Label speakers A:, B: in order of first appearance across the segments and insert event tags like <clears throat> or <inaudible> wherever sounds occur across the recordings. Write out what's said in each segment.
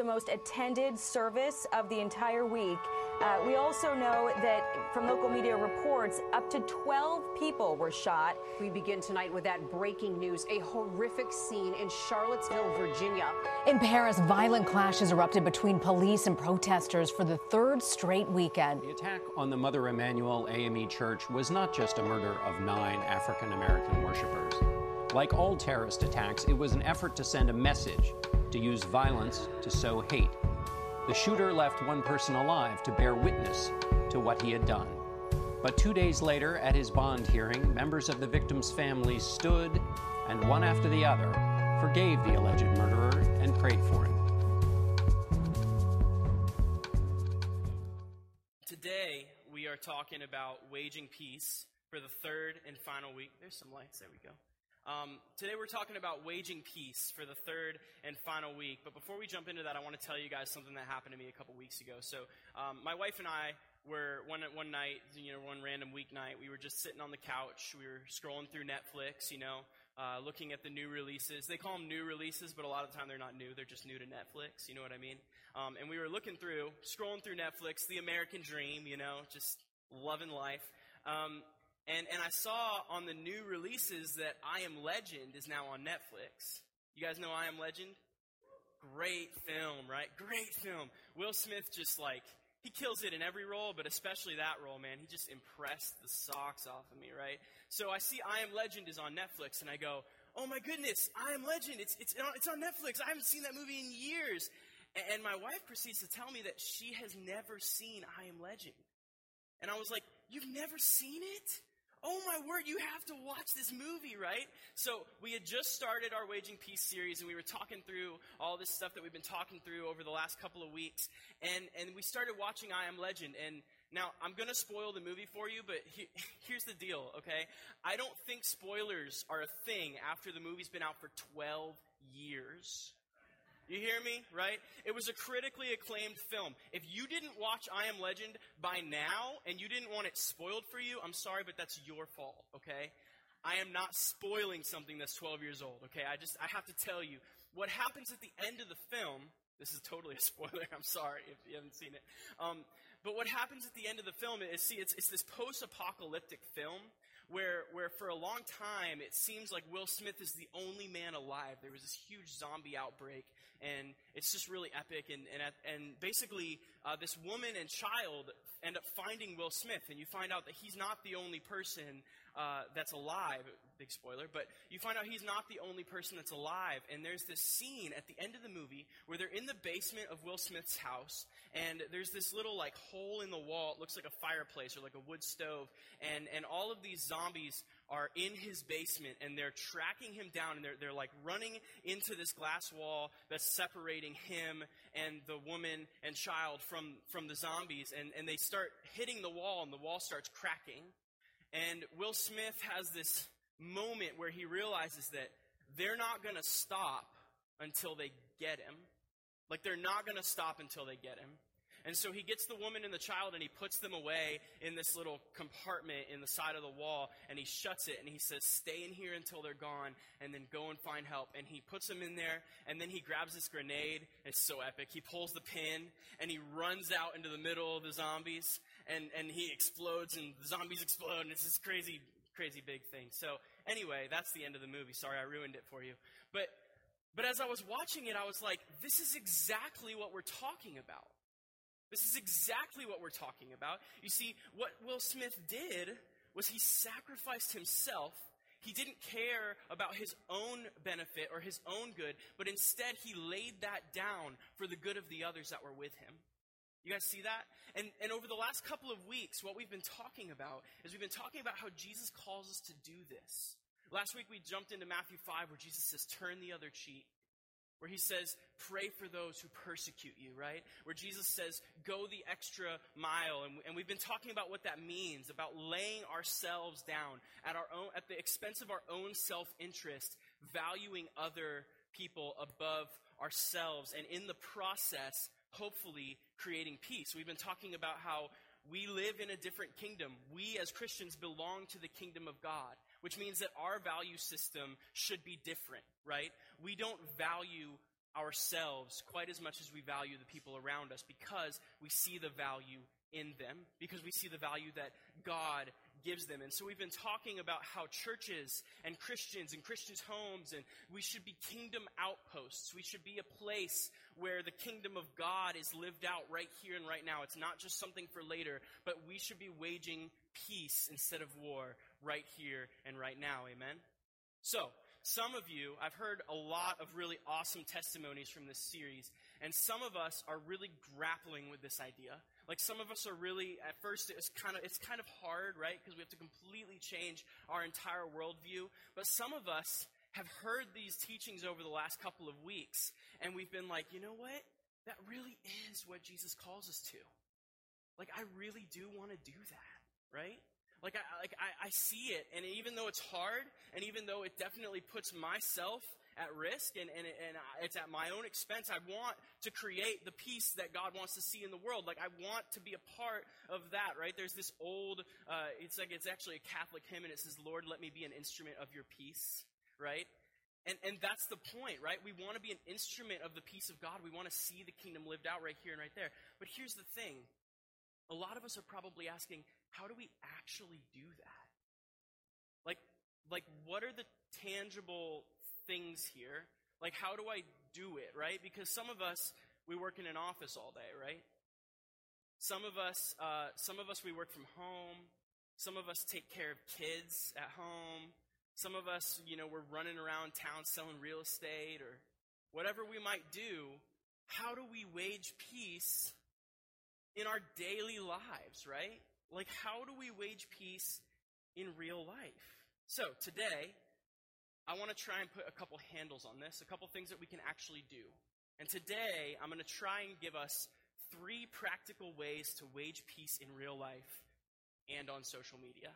A: the most attended service of the entire week. Uh, we also know that from local media reports, up to 12 people were shot.
B: We begin tonight with that breaking news a horrific scene in Charlottesville, Virginia.
C: In Paris, violent clashes erupted between police and protesters for the third straight weekend.
D: The attack on the Mother Emanuel AME Church was not just a murder of nine African American worshippers. Like all terrorist attacks, it was an effort to send a message to use violence to sow hate. The shooter left one person alive to bear witness to what he had done. But two days later, at his bond hearing, members of the victim's family stood and one after the other forgave the alleged murderer and prayed for him.
E: Today, we are talking about waging peace for the third and final week. There's some lights, there we go. Um, today we're talking about waging peace for the third and final week. But before we jump into that, I want to tell you guys something that happened to me a couple weeks ago. So um, my wife and I were one one night, you know, one random weeknight, we were just sitting on the couch. We were scrolling through Netflix, you know, uh, looking at the new releases. They call them new releases, but a lot of the time they're not new. They're just new to Netflix. You know what I mean? Um, and we were looking through, scrolling through Netflix, The American Dream, you know, just loving life. Um, and, and I saw on the new releases that I Am Legend is now on Netflix. You guys know I Am Legend? Great film, right? Great film. Will Smith just like, he kills it in every role, but especially that role, man. He just impressed the socks off of me, right? So I see I Am Legend is on Netflix, and I go, oh my goodness, I Am Legend. It's, it's, it's on Netflix. I haven't seen that movie in years. And my wife proceeds to tell me that she has never seen I Am Legend. And I was like, You've never seen it? Oh my word, you have to watch this movie, right? So we had just started our Waging Peace series and we were talking through all this stuff that we've been talking through over the last couple of weeks. And, and we started watching I Am Legend. And now I'm going to spoil the movie for you, but he, <laughs> here's the deal, okay? I don't think spoilers are a thing after the movie's been out for 12 years. You hear me? Right? It was a critically acclaimed film. If you didn't watch I Am Legend by now and you didn't want it spoiled for you, I'm sorry, but that's your fault, okay? I am not spoiling something that's 12 years old, okay? I just, I have to tell you, what happens at the end of the film, this is totally a spoiler, <laughs> I'm sorry if you haven't seen it. Um, but what happens at the end of the film is, see, it's, it's this post apocalyptic film where, where for a long time it seems like Will Smith is the only man alive. There was this huge zombie outbreak, and it's just really epic. And, and, and basically, uh, this woman and child end up finding Will Smith, and you find out that he's not the only person uh, that's alive. Big spoiler, but you find out he's not the only person that's alive. And there's this scene at the end of the movie where they're in the basement of Will Smith's house, and there's this little like hole in the wall. It looks like a fireplace or like a wood stove, and and all of these zombies are in his basement and they're tracking him down and they're, they're like running into this glass wall that's separating him and the woman and child from, from the zombies. And, and they start hitting the wall and the wall starts cracking. And Will Smith has this moment where he realizes that they're not going to stop until they get him. Like they're not going to stop until they get him. And so he gets the woman and the child and he puts them away in this little compartment in the side of the wall and he shuts it and he says, Stay in here until they're gone and then go and find help. And he puts them in there and then he grabs this grenade. It's so epic. He pulls the pin and he runs out into the middle of the zombies and, and he explodes and the zombies explode and it's this crazy, crazy big thing. So anyway, that's the end of the movie. Sorry, I ruined it for you. But but as I was watching it, I was like, this is exactly what we're talking about. This is exactly what we're talking about. You see, what Will Smith did was he sacrificed himself. He didn't care about his own benefit or his own good, but instead he laid that down for the good of the others that were with him. You guys see that? And, and over the last couple of weeks, what we've been talking about is we've been talking about how Jesus calls us to do this. Last week we jumped into Matthew 5 where Jesus says, turn the other cheek where he says, pray for those who persecute you, right? Where Jesus says, go the extra mile. And, we've been talking about what that means, about laying ourselves down at our own, at the expense of our own self-interest, valuing other people above ourselves, and in the process, hopefully creating peace. We've been talking about how we live in a different kingdom. We as Christians belong to the kingdom of God which means that our value system should be different, right? We don't value ourselves quite as much as we value the people around us because we see the value in them, because we see the value that God gives them. And so we've been talking about how churches and Christians and Christians' homes and we should be kingdom outposts. We should be a place where the kingdom of God is lived out right here and right now. It's not just something for later, but we should be waging peace instead of war right here and right now. Amen. So, some of you, I've heard a lot of really awesome testimonies from this series, and some of us are really grappling with this idea. Like some of us are really, at first, it's kind of, it's kind of hard, right? Because we have to completely change our entire worldview. But some of us have heard these teachings over the last couple of weeks, and we've been like, you know what? That really is what Jesus calls us to. Like, I really do want to do that, right? Like I, like I, I see it, and even though it's hard, and even though it definitely puts myself at risk and, and, and it's at my own expense. I want to create the peace that God wants to see in the world. Like, I want to be a part of that, right? There's this old, uh, it's like, it's actually a Catholic hymn and it says, Lord, let me be an instrument of your peace, right? And, and that's the point, right? We want to be an instrument of the peace of God. We want to see the kingdom lived out right here and right there. But here's the thing a lot of us are probably asking, how do we actually do that? Like, like what are the tangible things here? Like, how do I do it, right? Because some of us, we work in an office all day, right? Some of us, uh, some of us, we work from home. Some of us take care of kids at home. Some of us, you know, we're running around town selling real estate or whatever we might do. How do we wage peace in our daily lives, right? Like, how do we wage peace in real life? So, today, I want to try and put a couple handles on this, a couple things that we can actually do. And today, I'm going to try and give us three practical ways to wage peace in real life and on social media.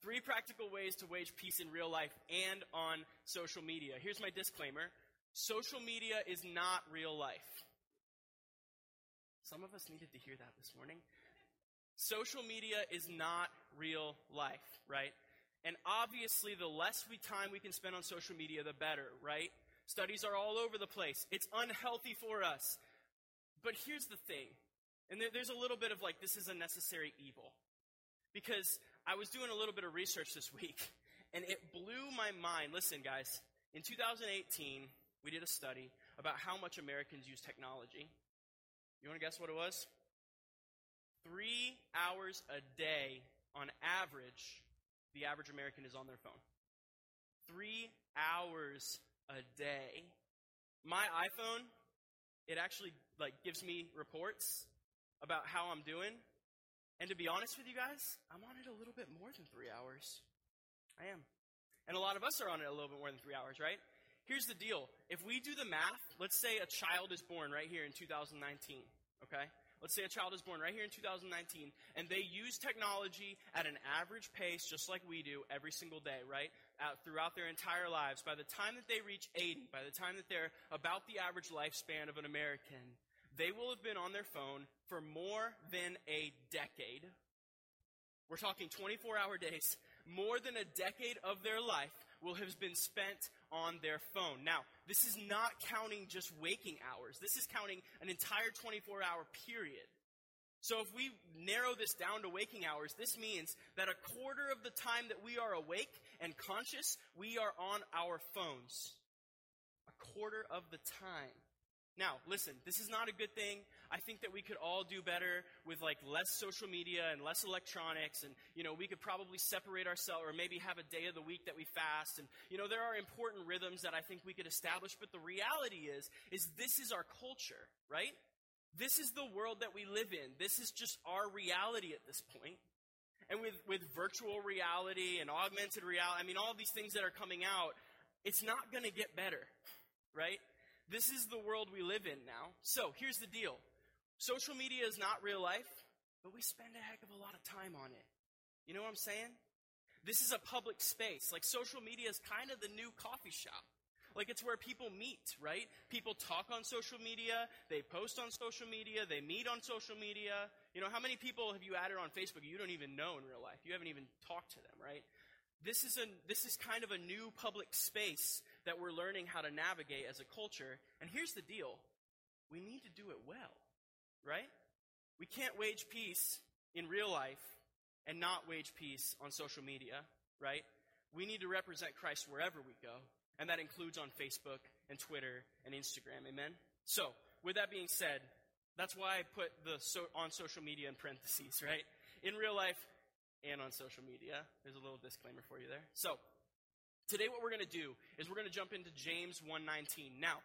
E: Three practical ways to wage peace in real life and on social media. Here's my disclaimer social media is not real life. Some of us needed to hear that this morning. Social media is not real life, right? And obviously, the less we time we can spend on social media, the better, right? Studies are all over the place. It's unhealthy for us. But here's the thing, and there's a little bit of like, this is a necessary evil. Because I was doing a little bit of research this week, <laughs> and it blew my mind. Listen, guys, in 2018, we did a study about how much Americans use technology. You want to guess what it was? Three hours a day, on average, the average American is on their phone. Three hours a day. My iPhone, it actually like gives me reports about how I'm doing. And to be honest with you guys, I'm on it a little bit more than three hours. I am. And a lot of us are on it a little bit more than three hours, right? Here's the deal. If we do the math, let's say a child is born right here in 2019, okay? Let's say a child is born right here in 2019, and they use technology at an average pace, just like we do every single day, right? Out throughout their entire lives. By the time that they reach 80, by the time that they're about the average lifespan of an American, they will have been on their phone for more than a decade. We're talking 24 hour days, more than a decade of their life will have been spent on their phone. Now, this is not counting just waking hours. This is counting an entire 24 hour period. So if we narrow this down to waking hours, this means that a quarter of the time that we are awake and conscious, we are on our phones. A quarter of the time. Now, listen, this is not a good thing. I think that we could all do better with like less social media and less electronics and you know, we could probably separate ourselves or maybe have a day of the week that we fast and you know, there are important rhythms that I think we could establish, but the reality is is this is our culture, right? This is the world that we live in. This is just our reality at this point. And with with virtual reality and augmented reality, I mean all these things that are coming out, it's not going to get better, right? This is the world we live in now. So here's the deal social media is not real life, but we spend a heck of a lot of time on it. You know what I'm saying? This is a public space. Like social media is kind of the new coffee shop. Like it's where people meet, right? People talk on social media, they post on social media, they meet on social media. You know, how many people have you added on Facebook you don't even know in real life? You haven't even talked to them, right? This is a this is kind of a new public space that we're learning how to navigate as a culture. And here's the deal we need to do it well, right? We can't wage peace in real life and not wage peace on social media, right? We need to represent Christ wherever we go, and that includes on Facebook and Twitter and Instagram. Amen? So, with that being said, that's why I put the so, on social media in parentheses, right? In real life and on social media. There's a little disclaimer for you there. So, today what we're going to do is we're going to jump into James 1:19. Now,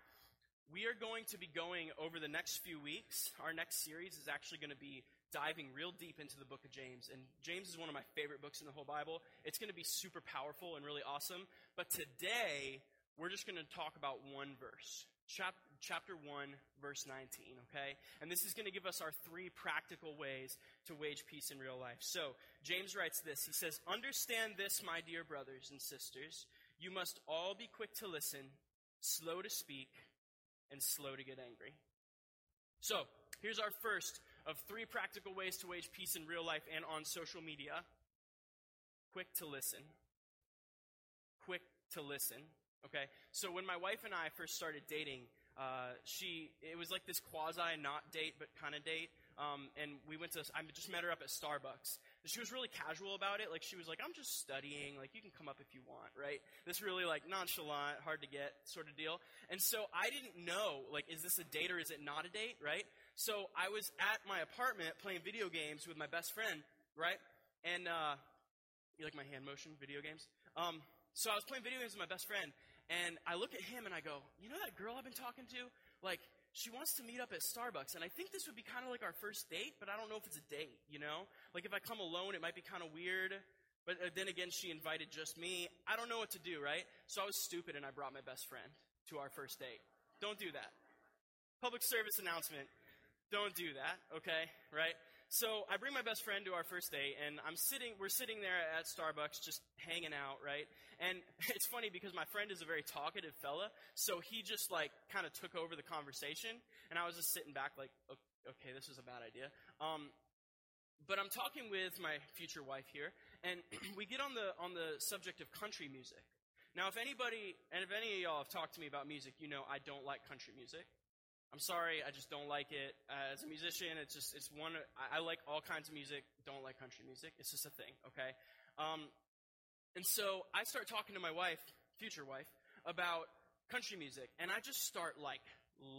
E: we are going to be going over the next few weeks. Our next series is actually going to be diving real deep into the book of James. And James is one of my favorite books in the whole Bible. It's going to be super powerful and really awesome. But today, we're just going to talk about one verse. Chap- chapter 1, verse 19, okay? And this is going to give us our three practical ways to wage peace in real life. So, James writes this He says, Understand this, my dear brothers and sisters. You must all be quick to listen, slow to speak, and slow to get angry. So, here's our first of three practical ways to wage peace in real life and on social media quick to listen. Quick to listen. Okay? So, when my wife and I first started dating, uh, she it was like this quasi not date but kind of date um, and we went to i just met her up at starbucks she was really casual about it. Like she was like i'm just studying. Like you can come up if you want right? This really like nonchalant hard to get sort of deal. And so i didn't know like is this a date or is it not a date right? So i was at my apartment playing video games with my best friend right? And uh, you like my hand motion video games? Um, so i was playing video games with my best friend and I look at him and I go, you know that girl I've been talking to? Like, she wants to meet up at Starbucks. And I think this would be kind of like our first date, but I don't know if it's a date, you know? Like, if I come alone, it might be kind of weird. But uh, then again, she invited just me. I don't know what to do, right? So I was stupid and I brought my best friend to our first date. Don't do that. Public service announcement. Don't do that, okay? Right? So I bring my best friend to our first date, and I'm sitting. We're sitting there at Starbucks, just hanging out, right? And <laughs> it's funny because my friend is a very talkative fella, so he just like kind of took over the conversation, and I was just sitting back, like, okay, this is a bad idea. Um, but I'm talking with my future wife here, and <clears throat> we get on the on the subject of country music. Now, if anybody and if any of y'all have talked to me about music, you know I don't like country music. I'm sorry, I just don't like it. Uh, as a musician, it's just, it's one, I, I, like all kinds of music, don't like country music. It's just a thing, okay? Um, and so I start talking to my wife, future wife, about country music, and I just start like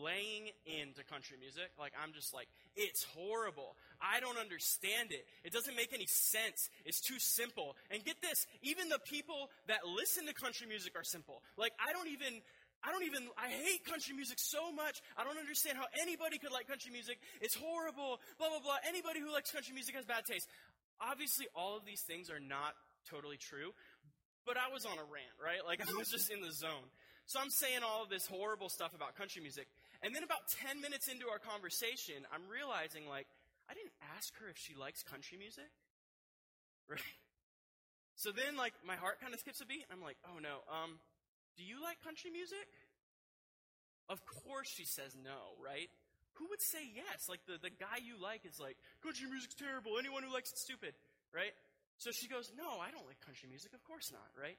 E: laying into country music. Like, I'm just like, it's horrible. I don't understand it. It doesn't make any sense. It's too simple. And get this, even the people that listen to country music are simple. Like, I don't even, I don't even, I hate country music so much. I don't understand how anybody could like country music. It's horrible, blah, blah, blah. Anybody who likes country music has bad taste. Obviously, all of these things are not totally true, but I was on a rant, right? Like, I was just in the zone. So I'm saying all of this horrible stuff about country music. And then about 10 minutes into our conversation, I'm realizing, like, I didn't ask her if she likes country music. Right? So then, like, my heart kind of skips a beat. I'm like, oh no, um, do you like country music? Of course she says no, right? Who would say yes? Like the, the guy you like is like, country music's terrible. Anyone who likes it's stupid, right? So she goes, no, I don't like country music. Of course not, right?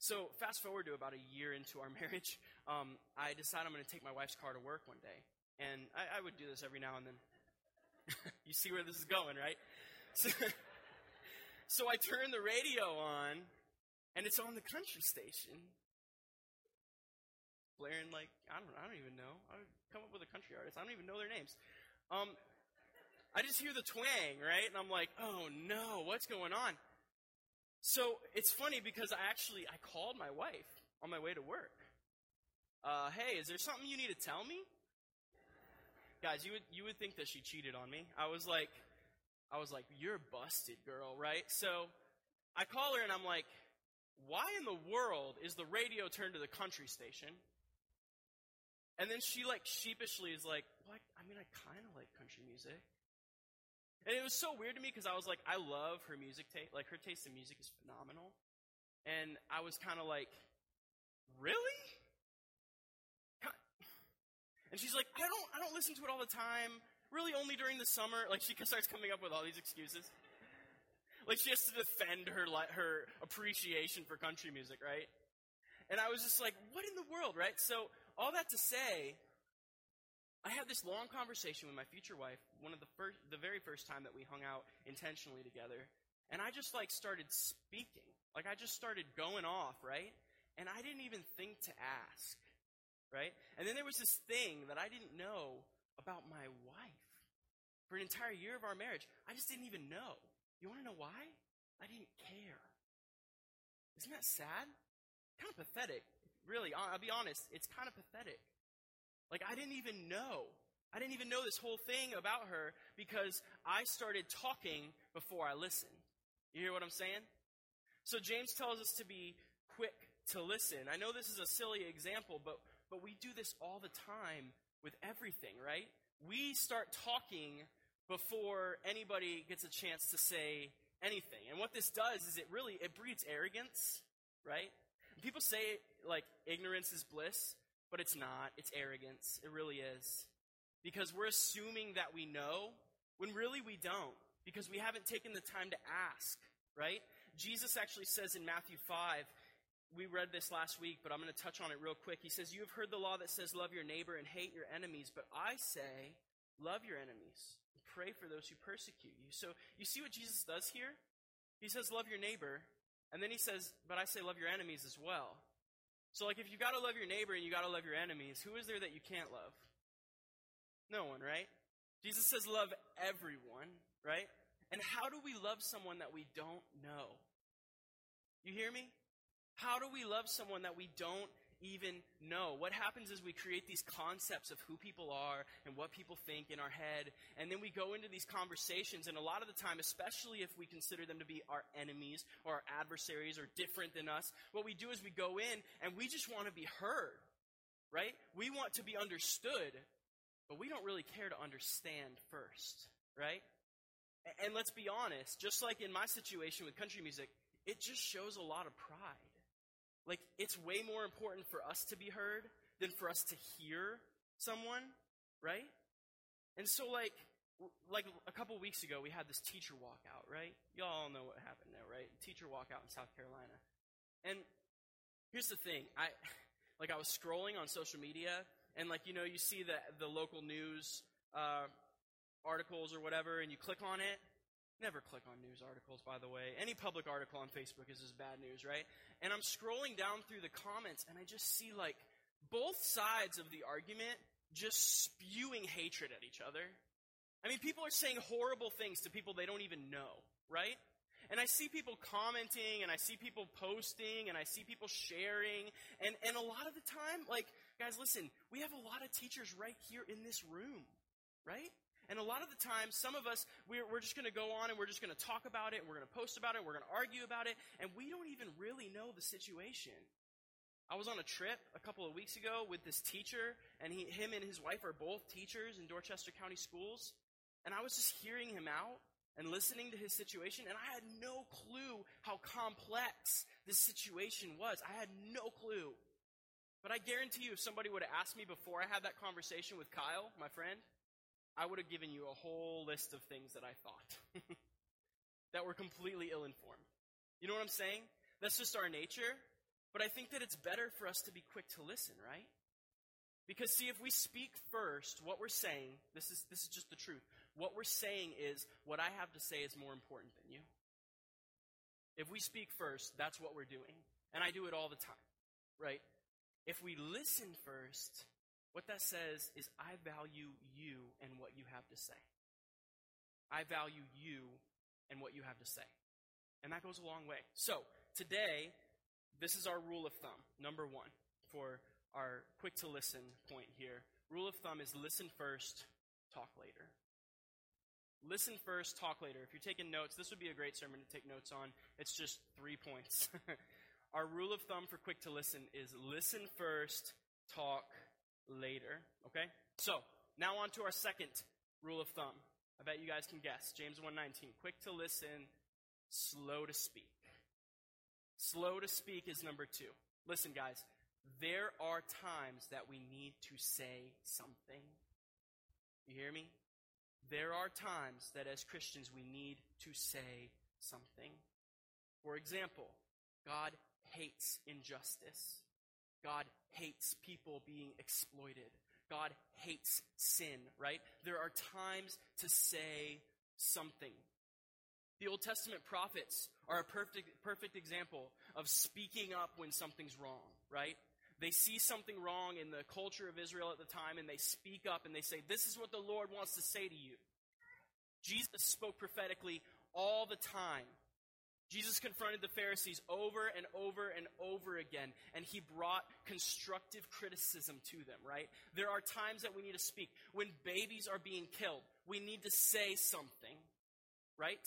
E: So fast forward to about a year into our <laughs> marriage, um, I decide I'm going to take my wife's car to work one day. And I, I would do this every now and then. <laughs> you see where this is going, right? So, <laughs> so I turn the radio on, and it's on the country station blaring like I don't I don't even know. I come up with a country artist. I don't even know their names. Um, I just hear the twang, right? And I'm like, oh no, what's going on? So it's funny because I actually I called my wife on my way to work. Uh, hey, is there something you need to tell me? Guys, you would you would think that she cheated on me. I was like, I was like, you're busted, girl, right? So I call her and I'm like, why in the world is the radio turned to the country station? And then she like sheepishly is like, "What? I mean, I kind of like country music." And it was so weird to me because I was like, I love her music taste. Like her taste in music is phenomenal. And I was kind of like, really? And she's like, I don't, I don't listen to it all the time. Really, only during the summer. Like she starts coming up with all these excuses. Like she has to defend her her appreciation for country music, right? And I was just like, what in the world, right? So, all that to say, I had this long conversation with my future wife, one of the first, the very first time that we hung out intentionally together. And I just like started speaking. Like I just started going off, right? And I didn't even think to ask, right? And then there was this thing that I didn't know about my wife. For an entire year of our marriage, I just didn't even know. You want to know why? I didn't care. Isn't that sad? Kind of pathetic. Really, I'll be honest, it's kind of pathetic. Like, I didn't even know. I didn't even know this whole thing about her because I started talking before I listened. You hear what I'm saying? So, James tells us to be quick to listen. I know this is a silly example, but, but we do this all the time with everything, right? We start talking before anybody gets a chance to say anything. And what this does is it really it breeds arrogance, right? People say like ignorance is bliss, but it's not. It's arrogance. It really is. Because we're assuming that we know when really we don't because we haven't taken the time to ask, right? Jesus actually says in Matthew 5, we read this last week, but I'm going to touch on it real quick. He says, You have heard the law that says, Love your neighbor and hate your enemies, but I say, Love your enemies pray for those who persecute you. So you see what Jesus does here? He says, love your neighbor. And then he says, but I say, love your enemies as well. So, like, if you got to love your neighbor and you got to love your enemies, who is there that you can't love? No one, right? Jesus says, love everyone, right? And how do we love someone that we don't know? You hear me? How do we love someone that we don't even know. What happens is we create these concepts of who people are and what people think in our head, and then we go into these conversations, and a lot of the time, especially if we consider them to be our enemies or our adversaries or different than us, what we do is we go in and we just want to be heard, right? We want to be understood, but we don't really care to understand first, right? And let's be honest, just like in my situation with country music, it just shows a lot of pride. Like, it's way more important for us to be heard than for us to hear someone, right? And so, like, like a couple weeks ago, we had this teacher walkout, right? Y'all all know what happened there, right? Teacher walkout in South Carolina. And here's the thing I, <laughs> like, I was scrolling on social media, and, like, you know, you see the, the local news uh, articles or whatever, and you click on it, Never click on news articles, by the way. Any public article on Facebook is just bad news, right? And I'm scrolling down through the comments and I just see like both sides of the argument just spewing hatred at each other. I mean, people are saying horrible things to people they don't even know, right? And I see people commenting and I see people posting and I see people sharing. And, and a lot of the time, like, guys, listen, we have a lot of teachers right here in this room, right? And a lot of the time, some of us, we're, we're just going to go on and we're just going to talk about it, and we're going to post about it, and we're going to argue about it, and we don't even really know the situation. I was on a trip a couple of weeks ago with this teacher, and he, him and his wife are both teachers in Dorchester County Schools. And I was just hearing him out and listening to his situation, and I had no clue how complex this situation was. I had no clue. But I guarantee you, if somebody would have asked me before I had that conversation with Kyle, my friend, I would have given you a whole list of things that I thought <laughs> that were completely ill informed. You know what I'm saying? That's just our nature. But I think that it's better for us to be quick to listen, right? Because see, if we speak first, what we're saying, this is this is just the truth. What we're saying is what I have to say is more important than you. If we speak first, that's what we're doing. And I do it all the time, right? If we listen first, what that says is, I value you and what you have to say. I value you and what you have to say. And that goes a long way. So, today, this is our rule of thumb, number one, for our quick to listen point here. Rule of thumb is listen first, talk later. Listen first, talk later. If you're taking notes, this would be a great sermon to take notes on. It's just three points. <laughs> our rule of thumb for quick to listen is listen first, talk later. Okay? So, now on to our second rule of thumb. I bet you guys can guess. James 1:19. Quick to listen, slow to speak. Slow to speak is number 2. Listen guys, there are times that we need to say something. You hear me? There are times that as Christians we need to say something. For example, God hates injustice. God hates people being exploited. God hates sin, right? There are times to say something. The Old Testament prophets are a perfect, perfect example of speaking up when something's wrong, right? They see something wrong in the culture of Israel at the time and they speak up and they say, This is what the Lord wants to say to you. Jesus spoke prophetically all the time. Jesus confronted the Pharisees over and over and over again, and he brought constructive criticism to them, right? There are times that we need to speak. When babies are being killed, we need to say something, right?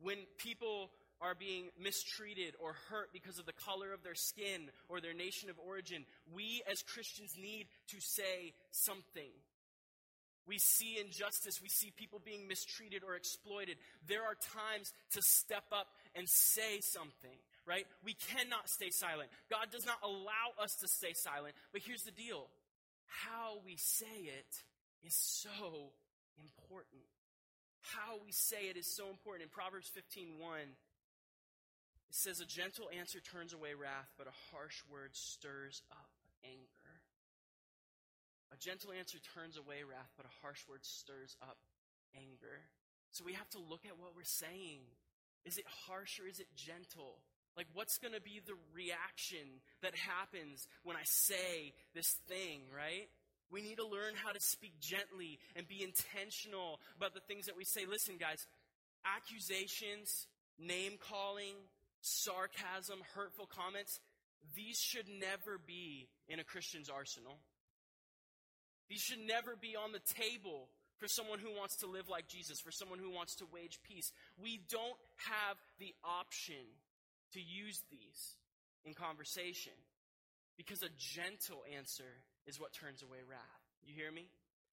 E: When people are being mistreated or hurt because of the color of their skin or their nation of origin, we as Christians need to say something. We see injustice. We see people being mistreated or exploited. There are times to step up and say something, right? We cannot stay silent. God does not allow us to stay silent. But here's the deal how we say it is so important. How we say it is so important. In Proverbs 15 1, it says, A gentle answer turns away wrath, but a harsh word stirs up anger. A gentle answer turns away wrath, but a harsh word stirs up anger. So we have to look at what we're saying. Is it harsh or is it gentle? Like, what's going to be the reaction that happens when I say this thing, right? We need to learn how to speak gently and be intentional about the things that we say. Listen, guys, accusations, name calling, sarcasm, hurtful comments, these should never be in a Christian's arsenal. These should never be on the table for someone who wants to live like Jesus, for someone who wants to wage peace. We don't have the option to use these in conversation because a gentle answer is what turns away wrath. You hear me?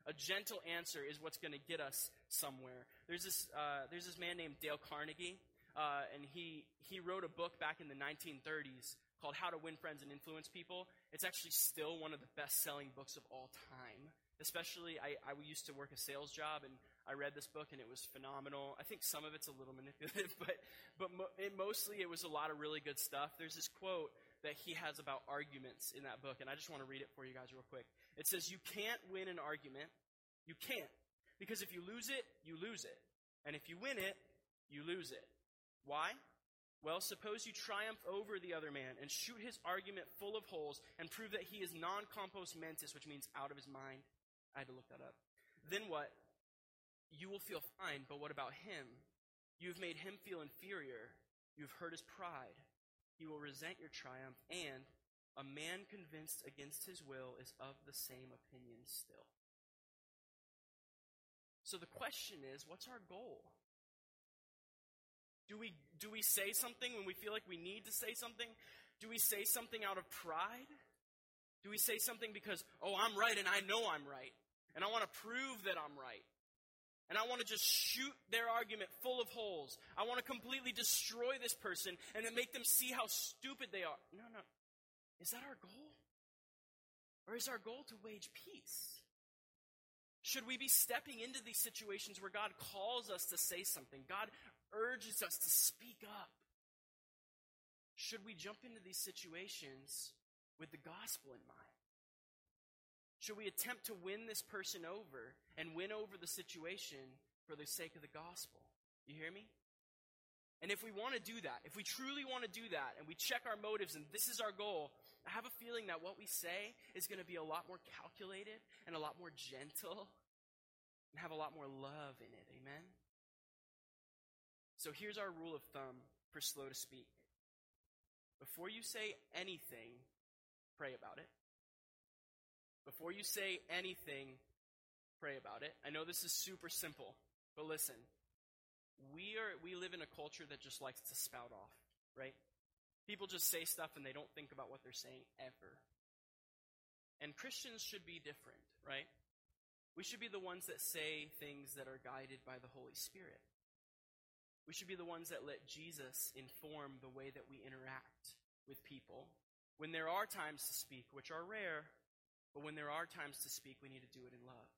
E: A gentle answer is what's going to get us somewhere. There's this, uh, there's this man named Dale Carnegie, uh, and he, he wrote a book back in the 1930s called How to Win Friends and Influence People. It's actually still one of the best selling books of all time. Especially, I, I used to work a sales job and I read this book and it was phenomenal. I think some of it's a little <laughs> manipulative, but, but mo- it, mostly it was a lot of really good stuff. There's this quote that he has about arguments in that book, and I just want to read it for you guys real quick. It says, You can't win an argument. You can't. Because if you lose it, you lose it. And if you win it, you lose it. Why? Well, suppose you triumph over the other man and shoot his argument full of holes and prove that he is non compos mentis, which means out of his mind. I had to look that up. Then what? You will feel fine, but what about him? You've made him feel inferior. You've hurt his pride. He will resent your triumph, and a man convinced against his will is of the same opinion still. So the question is what's our goal? Do we, do we say something when we feel like we need to say something? Do we say something out of pride? Do we say something because, oh, I'm right and I know I'm right, and I want to prove that I'm right? And I want to just shoot their argument full of holes. I want to completely destroy this person and then make them see how stupid they are. No, no. Is that our goal? Or is our goal to wage peace? Should we be stepping into these situations where God calls us to say something? God urges us to speak up. Should we jump into these situations with the gospel in mind? Should we attempt to win this person over and win over the situation for the sake of the gospel? You hear me? And if we want to do that, if we truly want to do that, and we check our motives and this is our goal, I have a feeling that what we say is going to be a lot more calculated and a lot more gentle and have a lot more love in it. Amen? So here's our rule of thumb for slow to speak. Before you say anything, pray about it. Before you say anything, pray about it. I know this is super simple, but listen. We are we live in a culture that just likes to spout off, right? People just say stuff and they don't think about what they're saying ever. And Christians should be different, right? We should be the ones that say things that are guided by the Holy Spirit. We should be the ones that let Jesus inform the way that we interact with people. When there are times to speak, which are rare, but when there are times to speak, we need to do it in love.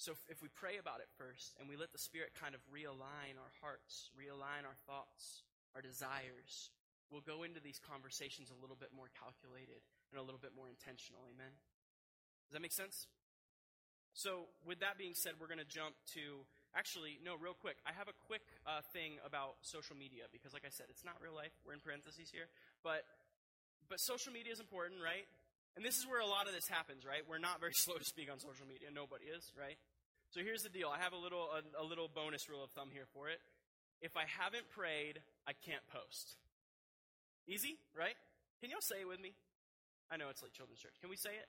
E: So if we pray about it first and we let the Spirit kind of realign our hearts, realign our thoughts, our desires, we'll go into these conversations a little bit more calculated and a little bit more intentional. Amen? Does that make sense? So, with that being said, we're going to jump to actually, no, real quick. I have a quick uh, thing about social media because, like I said, it's not real life. We're in parentheses here. But, but social media is important, right? And this is where a lot of this happens, right? We're not very <laughs> slow to speak on social media. Nobody is, right? So here's the deal. I have a little, a, a little bonus rule of thumb here for it. If I haven't prayed, I can't post. Easy, right? Can y'all say it with me? I know it's like children's church. Can we say it?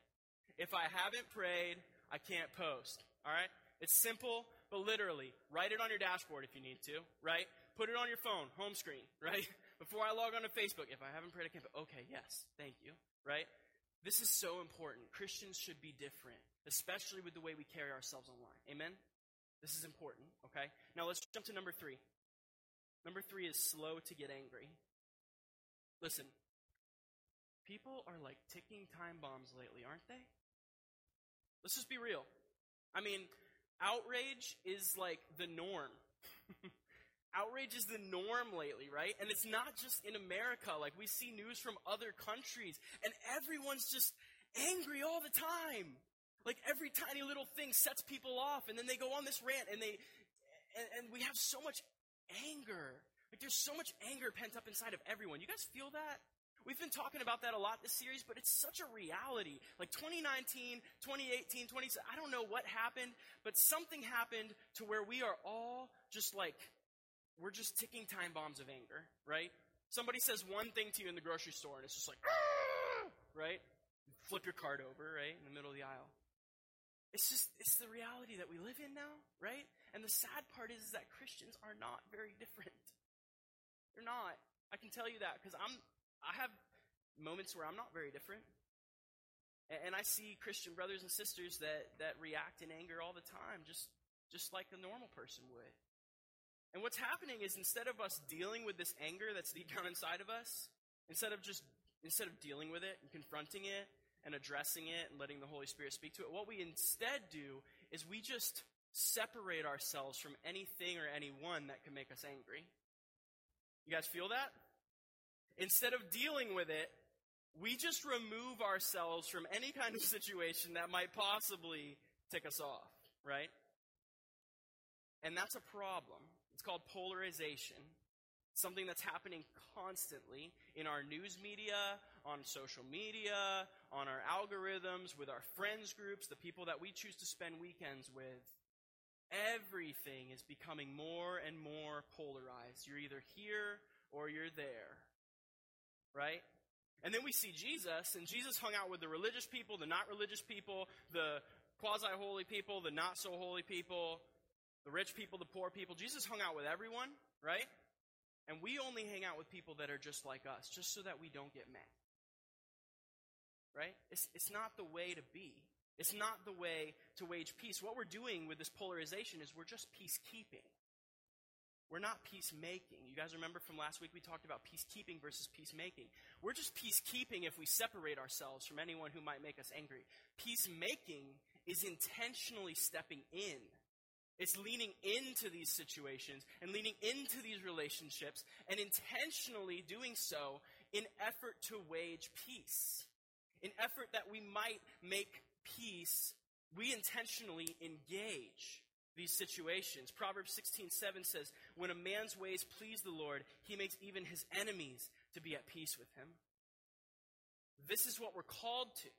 E: If I haven't prayed, I can't post. All right? It's simple, but literally, write it on your dashboard if you need to, right? Put it on your phone, home screen, <laughs> right? Before I log on to Facebook, if I haven't prayed, a can't. Okay, yes, thank you, right? This is so important. Christians should be different, especially with the way we carry ourselves online. Amen? This is important, okay? Now let's jump to number three. Number three is slow to get angry. Listen, people are like ticking time bombs lately, aren't they? Let's just be real. I mean, outrage is like the norm. <laughs> outrage is the norm lately, right? And it's not just in America. Like, we see news from other countries, and everyone's just angry all the time. Like, every tiny little thing sets people off, and then they go on this rant, and they, and, and we have so much anger. Like, there's so much anger pent up inside of everyone. You guys feel that? We've been talking about that a lot this series, but it's such a reality. Like 2019, 2018, 20, I don't know what happened, but something happened to where we are all just like, we're just ticking time bombs of anger, right? Somebody says one thing to you in the grocery store, and it's just like, ah! right? flip your cart over, right, in the middle of the aisle. It's just, it's the reality that we live in now, right? And the sad part is, is that Christians are not very different. They're not. I can tell you that because I'm I have moments where I'm not very different. And I see Christian brothers and sisters that, that react in anger all the time, just, just like a normal person would. And what's happening is instead of us dealing with this anger that's deep down inside of us, instead of just instead of dealing with it and confronting it and addressing it and letting the Holy Spirit speak to it, what we instead do is we just separate ourselves from anything or anyone that can make us angry. You guys feel that? Instead of dealing with it, we just remove ourselves from any kind of situation that might possibly tick us off, right? And that's a problem. It's called polarization. Something that's happening constantly in our news media, on social media, on our algorithms, with our friends groups, the people that we choose to spend weekends with. Everything is becoming more and more polarized. You're either here or you're there right? And then we see Jesus, and Jesus hung out with the religious people, the not religious people, the quasi holy people, the not so holy people, the rich people, the poor people. Jesus hung out with everyone, right? And we only hang out with people that are just like us, just so that we don't get mad. Right? It's, it's not the way to be. It's not the way to wage peace. What we're doing with this polarization is we're just peacekeeping. We're not peacemaking. You guys remember from last week we talked about peacekeeping versus peacemaking. We're just peacekeeping if we separate ourselves from anyone who might make us angry. Peacemaking is intentionally stepping in. It's leaning into these situations and leaning into these relationships and intentionally doing so in effort to wage peace. In effort that we might make peace, we intentionally engage these situations. Proverbs 16 7 says, When a man's ways please the Lord, he makes even his enemies to be at peace with him. This is what we're called to.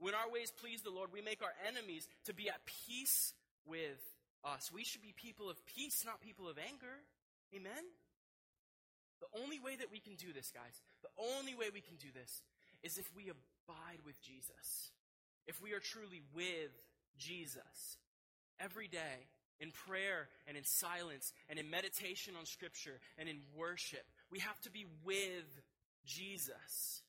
E: When our ways please the Lord, we make our enemies to be at peace with us. We should be people of peace, not people of anger. Amen? The only way that we can do this, guys, the only way we can do this is if we abide with Jesus. If we are truly with Jesus every day in prayer and in silence and in meditation on Scripture and in worship. We have to be with Jesus.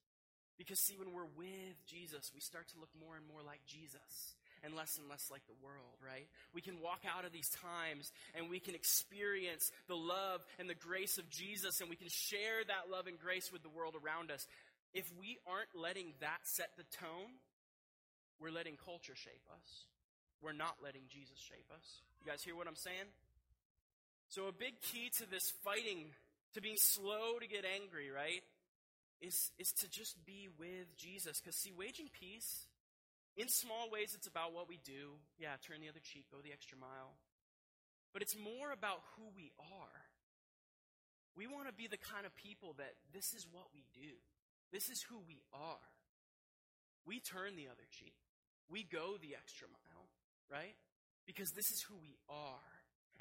E: Because, see, when we're with Jesus, we start to look more and more like Jesus and less and less like the world, right? We can walk out of these times and we can experience the love and the grace of Jesus and we can share that love and grace with the world around us. If we aren't letting that set the tone, we're letting culture shape us we're not letting Jesus shape us. You guys hear what I'm saying? So, a big key to this fighting, to being slow to get angry, right, is, is to just be with Jesus. Because, see, waging peace, in small ways, it's about what we do. Yeah, turn the other cheek, go the extra mile. But it's more about who we are. We want to be the kind of people that this is what we do, this is who we are. We turn the other cheek, we go the extra mile, right? Because this is who we are.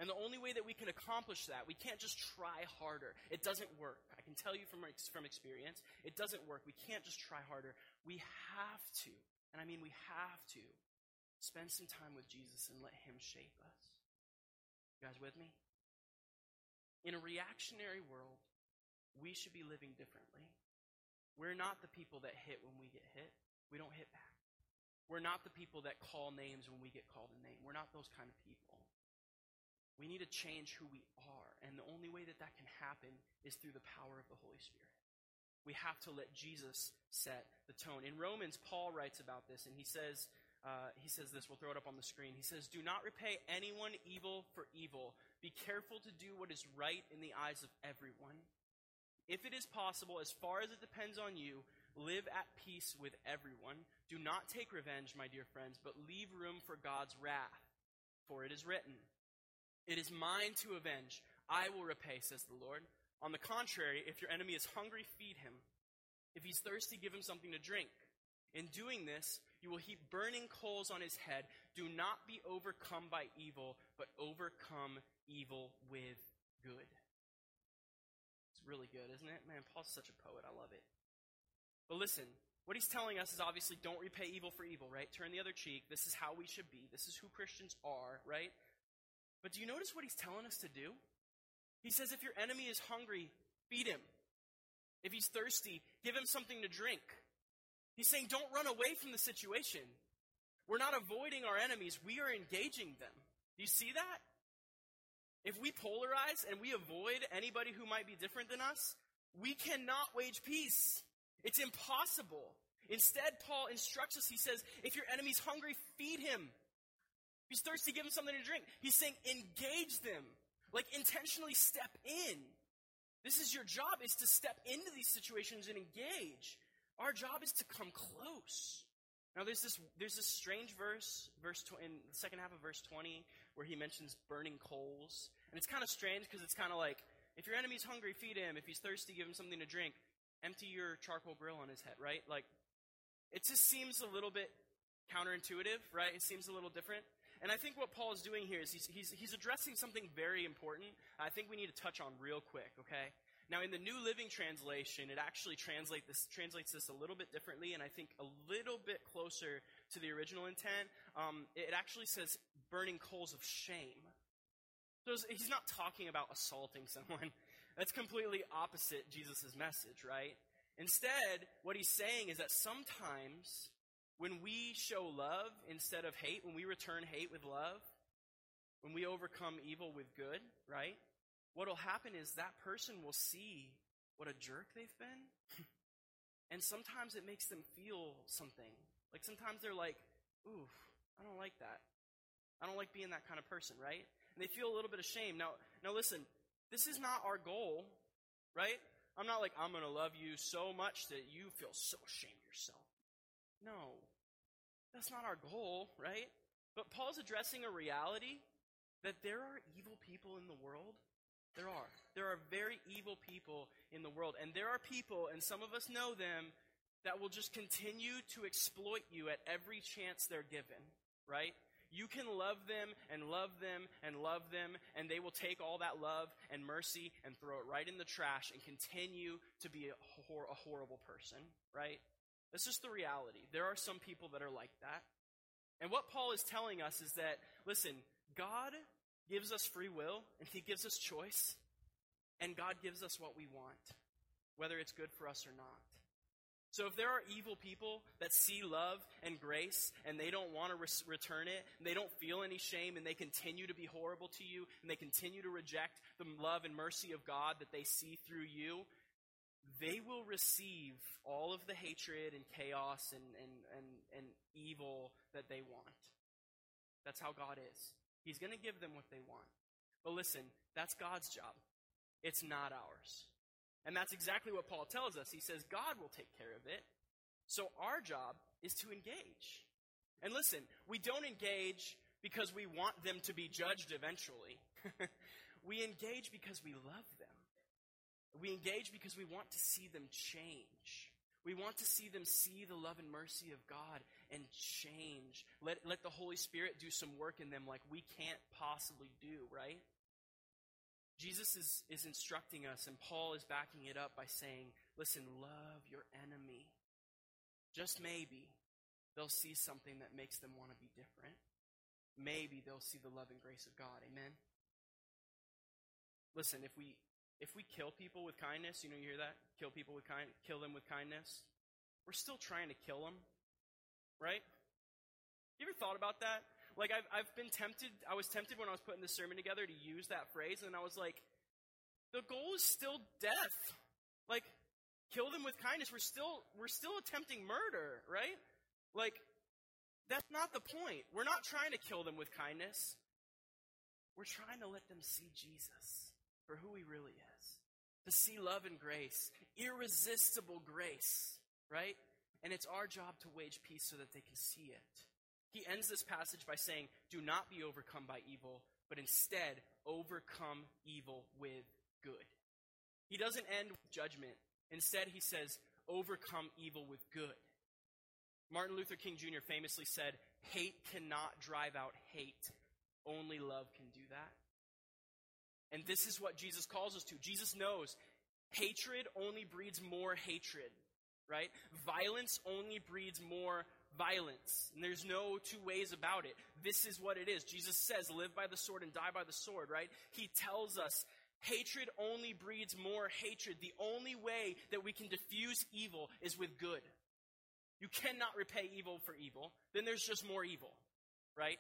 E: And the only way that we can accomplish that, we can't just try harder. It doesn't work. I can tell you from, from experience, it doesn't work. We can't just try harder. We have to, and I mean we have to, spend some time with Jesus and let Him shape us. You guys with me? In a reactionary world, we should be living differently. We're not the people that hit when we get hit, we don't hit back. We're not the people that call names when we get called a name. We're not those kind of people. We need to change who we are. And the only way that that can happen is through the power of the Holy Spirit. We have to let Jesus set the tone. In Romans, Paul writes about this, and he says, uh, he says this, we'll throw it up on the screen. He says, Do not repay anyone evil for evil. Be careful to do what is right in the eyes of everyone. If it is possible, as far as it depends on you, live at peace with everyone. Do not take revenge, my dear friends, but leave room for God's wrath. For it is written, it is mine to avenge. I will repay, says the Lord. On the contrary, if your enemy is hungry, feed him. If he's thirsty, give him something to drink. In doing this, you will heap burning coals on his head. Do not be overcome by evil, but overcome evil with good. It's really good, isn't it? Man, Paul's such a poet. I love it. But listen, what he's telling us is obviously don't repay evil for evil, right? Turn the other cheek. This is how we should be. This is who Christians are, right? But do you notice what he's telling us to do? He says, if your enemy is hungry, feed him. If he's thirsty, give him something to drink. He's saying, don't run away from the situation. We're not avoiding our enemies, we are engaging them. Do you see that? If we polarize and we avoid anybody who might be different than us, we cannot wage peace. It's impossible. Instead, Paul instructs us, he says, if your enemy's hungry, feed him he's thirsty, give him something to drink. He's saying, engage them. Like, intentionally step in. This is your job, is to step into these situations and engage. Our job is to come close. Now, there's this, there's this strange verse, verse tw- in the second half of verse 20, where he mentions burning coals. And it's kind of strange because it's kind of like, if your enemy's hungry, feed him. If he's thirsty, give him something to drink. Empty your charcoal grill on his head, right? Like, it just seems a little bit counterintuitive, right? It seems a little different. And I think what Paul is doing here is he's, he's, he's addressing something very important I think we need to touch on real quick, okay? Now, in the New Living Translation, it actually translate this, translates this a little bit differently, and I think a little bit closer to the original intent. Um, it actually says burning coals of shame. So he's not talking about assaulting <laughs> someone. That's completely opposite Jesus' message, right? Instead, what he's saying is that sometimes when we show love instead of hate, when we return hate with love, when we overcome evil with good, right? What'll happen is that person will see what a jerk they've been. <laughs> and sometimes it makes them feel something. Like sometimes they're like, ooh, I don't like that. I don't like being that kind of person, right? And they feel a little bit of shame. Now, now listen, this is not our goal, right? I'm not like, I'm going to love you so much that you feel so ashamed of yourself. No. That's not our goal, right? But Paul's addressing a reality that there are evil people in the world. There are. There are very evil people in the world. And there are people, and some of us know them, that will just continue to exploit you at every chance they're given, right? You can love them and love them and love them, and they will take all that love and mercy and throw it right in the trash and continue to be a, hor- a horrible person, right? That's just the reality. There are some people that are like that. And what Paul is telling us is that, listen, God gives us free will and he gives us choice, and God gives us what we want, whether it's good for us or not. So if there are evil people that see love and grace and they don't want to re- return it, and they don't feel any shame, and they continue to be horrible to you, and they continue to reject the love and mercy of God that they see through you, they will receive all of the hatred and chaos and, and, and, and evil that they want. That's how God is. He's going to give them what they want. But listen, that's God's job. It's not ours. And that's exactly what Paul tells us. He says God will take care of it. So our job is to engage. And listen, we don't engage because we want them to be judged eventually. <laughs> we engage because we love them. We engage because we want to see them change. We want to see them see the love and mercy of God and change. Let, let the Holy Spirit do some work in them like we can't possibly do, right? Jesus is, is instructing us, and Paul is backing it up by saying, Listen, love your enemy. Just maybe they'll see something that makes them want to be different. Maybe they'll see the love and grace of God. Amen? Listen, if we if we kill people with kindness, you know, you hear that? Kill people with kind, kill them with kindness. We're still trying to kill them, right? You ever thought about that? Like, I've, I've been tempted, I was tempted when I was putting the sermon together to use that phrase, and I was like, the goal is still death. Like, kill them with kindness. We're still, we're still attempting murder, right? Like, that's not the point. We're not trying to kill them with kindness. We're trying to let them see Jesus for who he really is. To see love and grace, irresistible grace, right? And it's our job to wage peace so that they can see it. He ends this passage by saying, Do not be overcome by evil, but instead overcome evil with good. He doesn't end with judgment. Instead, he says, Overcome evil with good. Martin Luther King Jr. famously said, Hate cannot drive out hate, only love can do that. And this is what Jesus calls us to. Jesus knows hatred only breeds more hatred, right? Violence only breeds more violence. And there's no two ways about it. This is what it is. Jesus says, live by the sword and die by the sword, right? He tells us hatred only breeds more hatred. The only way that we can diffuse evil is with good. You cannot repay evil for evil. Then there's just more evil, right?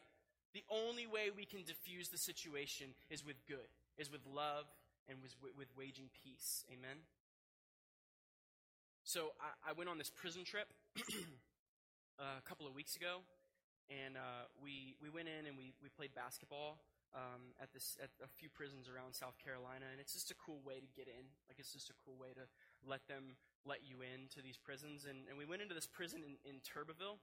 E: The only way we can diffuse the situation is with good, is with love and with, with waging peace. Amen? So I, I went on this prison trip <clears throat> a couple of weeks ago, and uh, we we went in and we we played basketball um, at this at a few prisons around South Carolina, and it's just a cool way to get in. Like it's just a cool way to let them let you in to these prisons. And, and we went into this prison in, in Turbeville,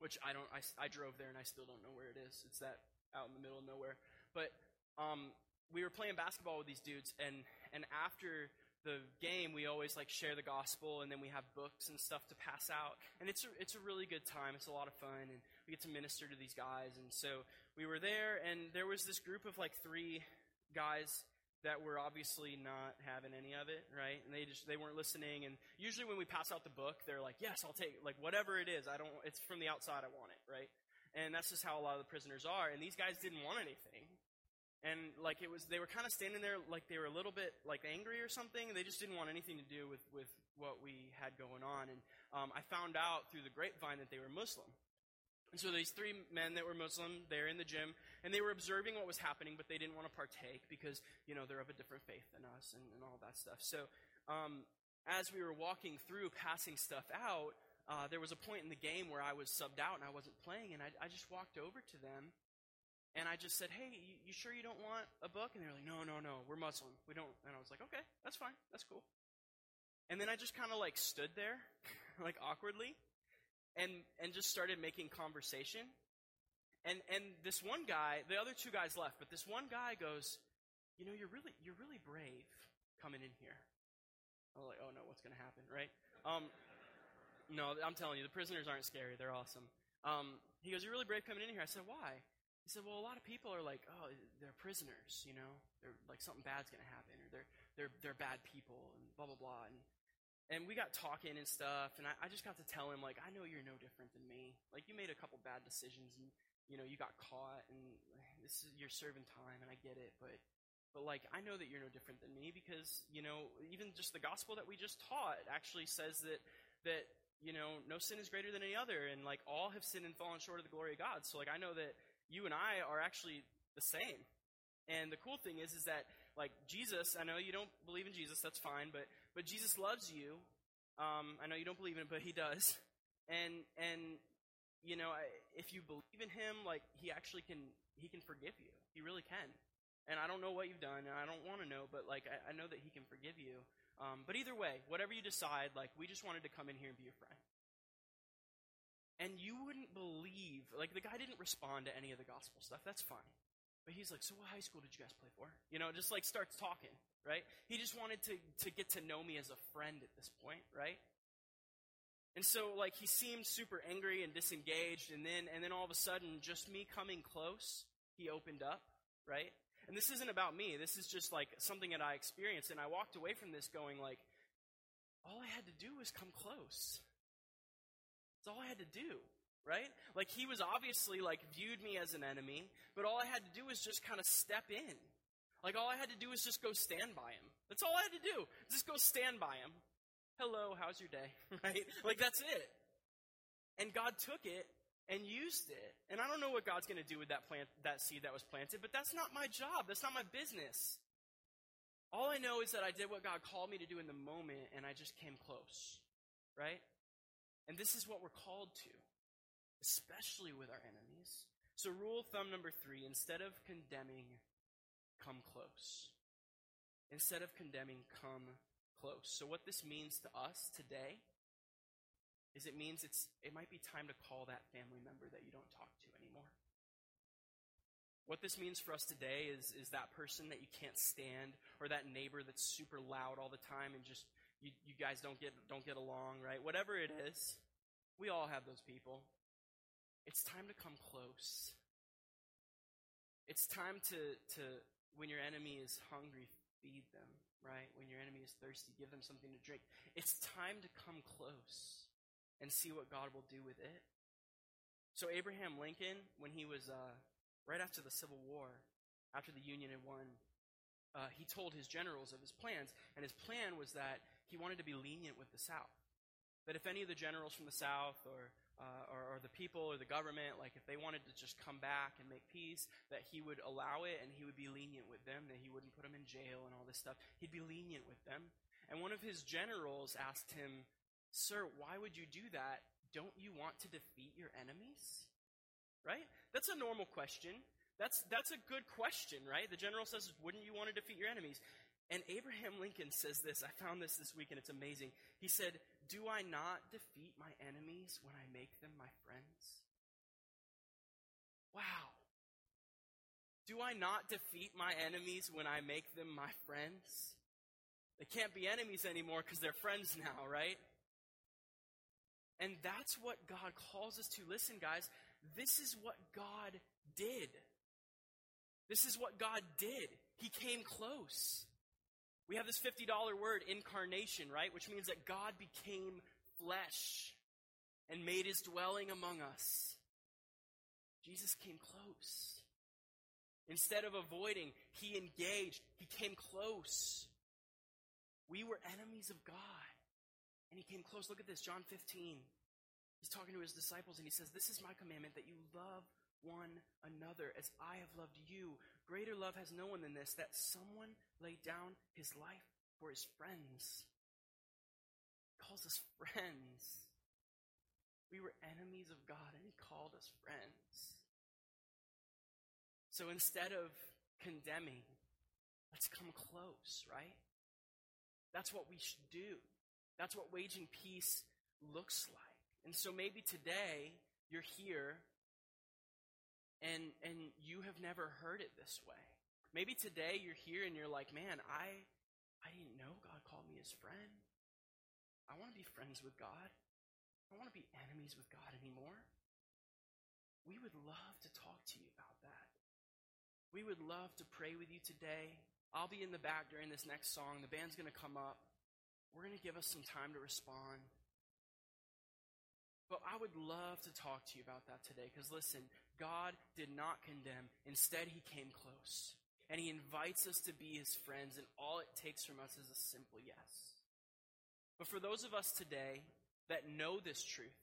E: which I don't. I, I drove there and I still don't know where it is. It's that out in the middle of nowhere. But um, we were playing basketball with these dudes, and and after the game, we always like share the gospel, and then we have books and stuff to pass out, and it's a, it's a really good time. It's a lot of fun, and we get to minister to these guys. And so we were there, and there was this group of like three guys that were obviously not having any of it, right? And they just they weren't listening. And usually when we pass out the book, they're like, "Yes, I'll take like whatever it is. I don't. It's from the outside. I want it, right?" And that's just how a lot of the prisoners are. And these guys didn't want anything and like it was they were kind of standing there like they were a little bit like angry or something. They just didn't want anything to do with with what we had going on. And um, i found out through the grapevine that they were muslim. And so these three men that were muslim they're in the gym and they were observing what was happening but they didn't want to partake because you know they're of a different faith than us and, and all that stuff. So um, as we were walking through passing stuff out uh, there was a point in the game where i was subbed out and i wasn't playing and I, I just walked over to them and I just said, hey, you, sure you don't want a book? And they're like, no, no, no, we're Muslim. We don't. And I was like, okay, that's fine. That's cool. And then I just kind of like stood there, <laughs> like awkwardly, and, and just started making conversation. And, and this one guy, the other two guys left, but this one guy goes, you know, you're really, you're really brave coming in here. I was like, oh no, what's going to happen, right? Um, no, I'm telling you, the prisoners aren't scary. They're awesome. Um, he goes, you're really brave coming in here. I said, why? He said, well, a lot of people are like, oh, they're prisoners, you know, they're like something bad's going to happen, or they're, they're, they're bad people, and blah, blah, blah. And, and we got talking and stuff, and I, I just got to tell him, like, I know you're no different than me. Like, you made a couple bad decisions, and, you know, you got caught, and <sighs> this is, you're serving time, and I get it, but, but like, I know that you're no different than me because, you know, even just the gospel that we just taught actually says that, that, you know, no sin is greater than any other, and like, all have sinned and fallen short of the glory of God. So, like, I know that, you and I are actually the same. And the cool thing is, is that like Jesus, I know you don't believe in Jesus, that's fine, but but Jesus loves you. Um, I know you don't believe in it, but He does. And and you know, if you believe in Him, like He actually can He can forgive you. He really can. And I don't know what you've done, and I don't want to know, but like I, I know that He can forgive you. Um, but either way, whatever you decide, like we just wanted to come in here and be your friend. And you wouldn't believe, like the guy didn't respond to any of the gospel stuff. That's fine. But he's like, so what high school did you guys play for? You know, just like starts talking, right? He just wanted to, to get to know me as a friend at this point, right? And so like he seemed super angry and disengaged, and then and then all of a sudden, just me coming close, he opened up, right? And this isn't about me. This is just like something that I experienced. And I walked away from this going like, all I had to do was come close. That's all I had to do, right? Like he was obviously like viewed me as an enemy, but all I had to do was just kind of step in. Like all I had to do was just go stand by him. That's all I had to do. Just go stand by him. Hello, how's your day? <laughs> right? Like that's it. And God took it and used it. And I don't know what God's going to do with that plant, that seed that was planted, but that's not my job. That's not my business. All I know is that I did what God called me to do in the moment, and I just came close, right? And this is what we're called to, especially with our enemies. So, rule thumb number three instead of condemning, come close. Instead of condemning, come close. So, what this means to us today is it means it's it might be time to call that family member that you don't talk to anymore. What this means for us today is is that person that you can't stand or that neighbor that's super loud all the time and just you, you guys don't get don't get along, right? Whatever it is, we all have those people. It's time to come close. It's time to to when your enemy is hungry, feed them, right? When your enemy is thirsty, give them something to drink. It's time to come close and see what God will do with it. So, Abraham Lincoln, when he was uh, right after the Civil War, after the Union had won, uh, he told his generals of his plans, and his plan was that he wanted to be lenient with the South. That if any of the generals from the South or, uh, or, or the people or the government, like if they wanted to just come back and make peace, that he would allow it and he would be lenient with them, that he wouldn't put them in jail and all this stuff. He'd be lenient with them. And one of his generals asked him, Sir, why would you do that? Don't you want to defeat your enemies? Right? That's a normal question. That's, that's a good question, right? The general says, Wouldn't you want to defeat your enemies? And Abraham Lincoln says this. I found this this week and it's amazing. He said, Do I not defeat my enemies when I make them my friends? Wow. Do I not defeat my enemies when I make them my friends? They can't be enemies anymore because they're friends now, right? And that's what God calls us to. Listen, guys, this is what God did. This is what God did. He came close. We have this $50 word, incarnation, right? Which means that God became flesh and made his dwelling among us. Jesus came close. Instead of avoiding, he engaged. He came close. We were enemies of God. And he came close. Look at this, John 15. He's talking to his disciples and he says, This is my commandment that you love one another as I have loved you. Greater love has no one than this, that someone lay down his life for his friends. He calls us friends. We were enemies of God and he called us friends. So instead of condemning, let's come close, right? That's what we should do. That's what waging peace looks like. And so maybe today you're here and and you have never heard it this way. Maybe today you're here and you're like, "Man, I I didn't know God called me his friend. I want to be friends with God. I don't want to be enemies with God anymore." We would love to talk to you about that. We would love to pray with you today. I'll be in the back during this next song. The band's going to come up. We're going to give us some time to respond. But I would love to talk to you about that today because listen, God did not condemn. Instead, He came close. And He invites us to be His friends, and all it takes from us is a simple yes. But for those of us today that know this truth,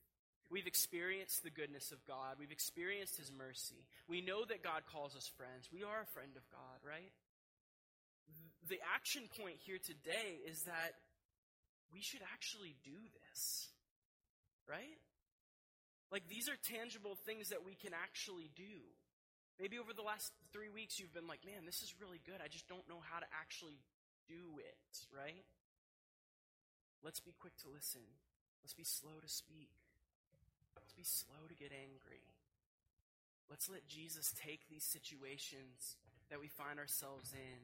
E: we've experienced the goodness of God, we've experienced His mercy, we know that God calls us friends, we are a friend of God, right? The action point here today is that we should actually do this. Right? Like these are tangible things that we can actually do. Maybe over the last three weeks you've been like, man, this is really good. I just don't know how to actually do it, right? Let's be quick to listen. Let's be slow to speak. Let's be slow to get angry. Let's let Jesus take these situations that we find ourselves in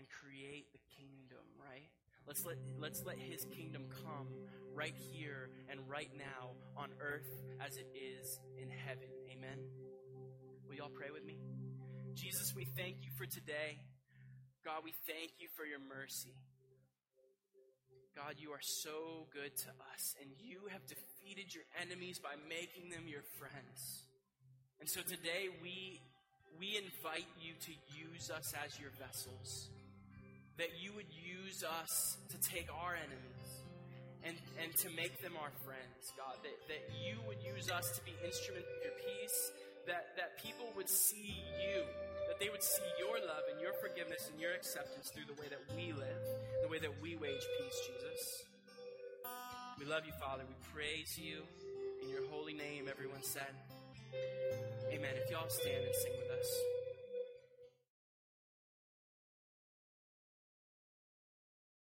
E: and create the kingdom, right? Let's let, let's let his kingdom come right here and right now on earth as it is in heaven. Amen. Will y'all pray with me? Jesus, we thank you for today. God, we thank you for your mercy. God, you are so good to us, and you have defeated your enemies by making them your friends. And so today we, we invite you to use us as your vessels. That you would use us to take our enemies and, and to make them our friends, God. That, that you would use us to be instruments of your peace. That, that people would see you. That they would see your love and your forgiveness and your acceptance through the way that we live, the way that we wage peace, Jesus. We love you, Father. We praise you. In your holy name, everyone said. Amen. If y'all stand and sing with us.